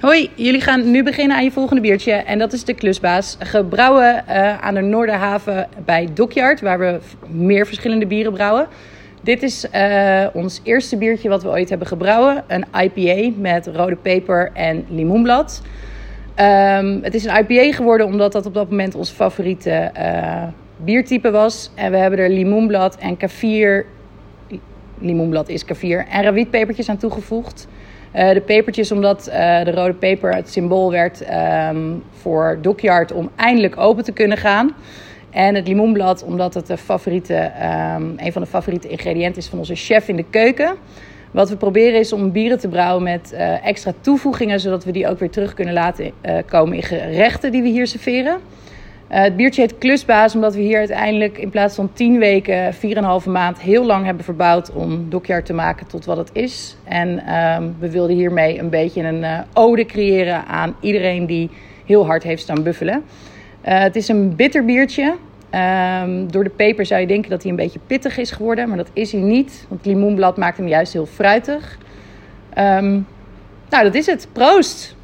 Hoi, jullie gaan nu beginnen aan je volgende biertje. En dat is de Klusbaas. Gebrouwen uh, aan de Noorderhaven bij Dockyard, waar we meer verschillende bieren brouwen. Dit is uh, ons eerste biertje wat we ooit hebben gebrouwen. Een IPA met rode peper en limoenblad. Um, het is een IPA geworden omdat dat op dat moment ons favoriete uh, biertype was. En we hebben er limoenblad en kavier... Limoenblad is kavier en rawietpepertjes aan toegevoegd. Uh, de pepertjes omdat uh, de rode peper het symbool werd um, voor Dockyard om eindelijk open te kunnen gaan. En het limoenblad omdat het de favoriete, um, een van de favoriete ingrediënten is van onze chef in de keuken. Wat we proberen is om bieren te brouwen met uh, extra toevoegingen, zodat we die ook weer terug kunnen laten komen in gerechten die we hier serveren. Uh, het biertje heet Klusbaas, omdat we hier uiteindelijk in plaats van 10 weken, 4,5 maand heel lang hebben verbouwd om Dockyard te maken tot wat het is. En um, we wilden hiermee een beetje een uh, ode creëren aan iedereen die heel hard heeft staan buffelen. Uh, het is een bitter biertje. Um, door de peper zou je denken dat hij een beetje pittig is geworden, maar dat is hij niet. Want het limoenblad maakt hem juist heel fruitig. Um, nou, dat is het. Proost!